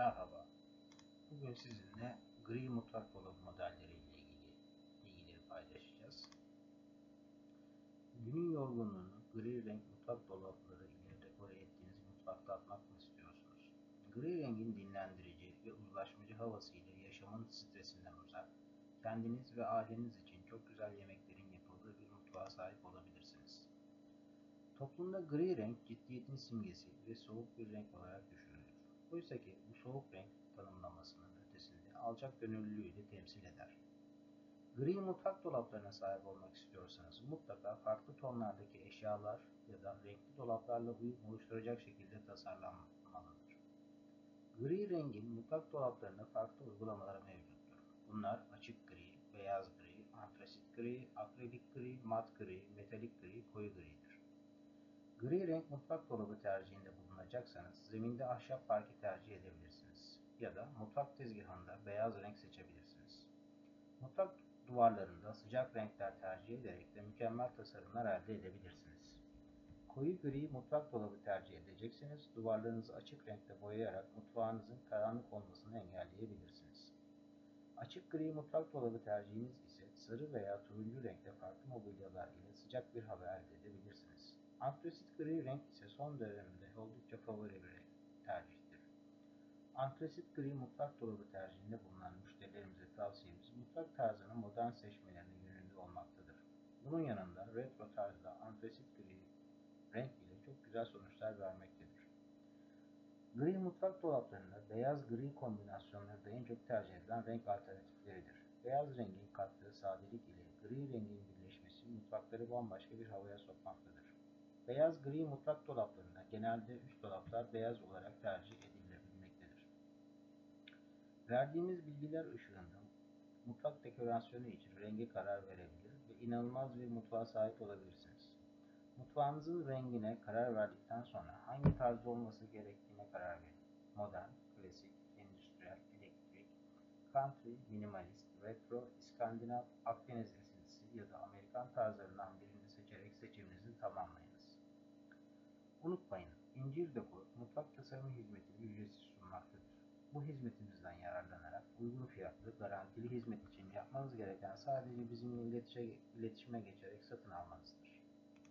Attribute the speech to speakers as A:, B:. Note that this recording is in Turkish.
A: Merhaba. Bugün sizinle gri mutfak dolabı modelleri ile ilgili bilgileri paylaşacağız. Günün yorgunluğunu gri renk mutfak dolapları ile dekore ettiğiniz mutfakta atmak mı istiyorsunuz? Gri rengin dinlendirici ve uzlaşmacı havasıyla yaşamın stresinden uzak, kendiniz ve aileniz için çok güzel yemeklerin yapıldığı bir mutfağa sahip olabilirsiniz. Toplumda gri renk ciddiyetin simgesi ve soğuk bir renk olarak düşünülür. Oysa ki bu soğuk renk tanımlamasının ötesinde alçak gönüllülüğü temsil eder. Gri mutfak dolaplarına sahip olmak istiyorsanız mutlaka farklı tonlardaki eşyalar ya da renkli dolaplarla uyum oluşturacak şekilde tasarlanmalıdır. Gri rengin mutfak dolaplarında farklı uygulamaları mevcuttur. Bunlar açık gri, beyaz gri, antrasit gri, akrilik gri, mat gri, metalik gri, koyu gridir. Gri renk mutfak dolabı tercihinde bulunacaksanız zeminde ahşap parke tercih edebilirsiniz. Ya da mutfak tezgahında beyaz renk seçebilirsiniz. Mutfak duvarlarında sıcak renkler tercih ederek de mükemmel tasarımlar elde edebilirsiniz. Koyu gri mutfak dolabı tercih edecekseniz duvarlarınızı açık renkte boyayarak mutfağınızın karanlık olmasını engelleyebilirsiniz. Açık gri mutfak dolabı tercihiniz ise sarı veya turuncu renkte farklı mobilyalar ile sıcak bir hava elde edebilirsiniz. Antrasit gri renk ise son dönemde oldukça favori bir tercihtir. Antrasit gri mutfak dolabı tercihinde bulunan müşterilerimize tavsiyemiz mutfak tarzını modern seçmelerine yönünde olmaktadır. Bunun yanında retro tarzda antrasit gri renk ile çok güzel sonuçlar vermektedir. Gri mutfak dolaplarında beyaz gri kombinasyonları da en çok tercih edilen renk alternatifleridir. Beyaz rengin kattığı sadelik ile gri rengin birleşmesi mutfakları bambaşka bir havaya sokmaktadır. Beyaz gri mutfak dolaplarında genelde üst dolaplar beyaz olarak tercih edilebilmektedir. Verdiğimiz bilgiler ışığında mutfak dekorasyonu için renge karar verebilir ve inanılmaz bir mutfağa sahip olabilirsiniz. Mutfağınızın rengine karar verdikten sonra hangi tarzda olması gerektiğine karar verin. Modern, klasik, endüstriyel, elektrik, country, minimalist, retro, İskandinav, Akdeniz esintisi ya da Amerikan tarzlarından birini seçerek seçiminizi tamamlayınız. Unutmayın, İncir Deko mutfak tasarımı hizmetini ücretsiz sunmaktadır. Bu hizmetimizden yararlanarak uygun fiyatlı, garantili hizmet için yapmanız gereken sadece bizimle iletişime geçerek satın almanızdır.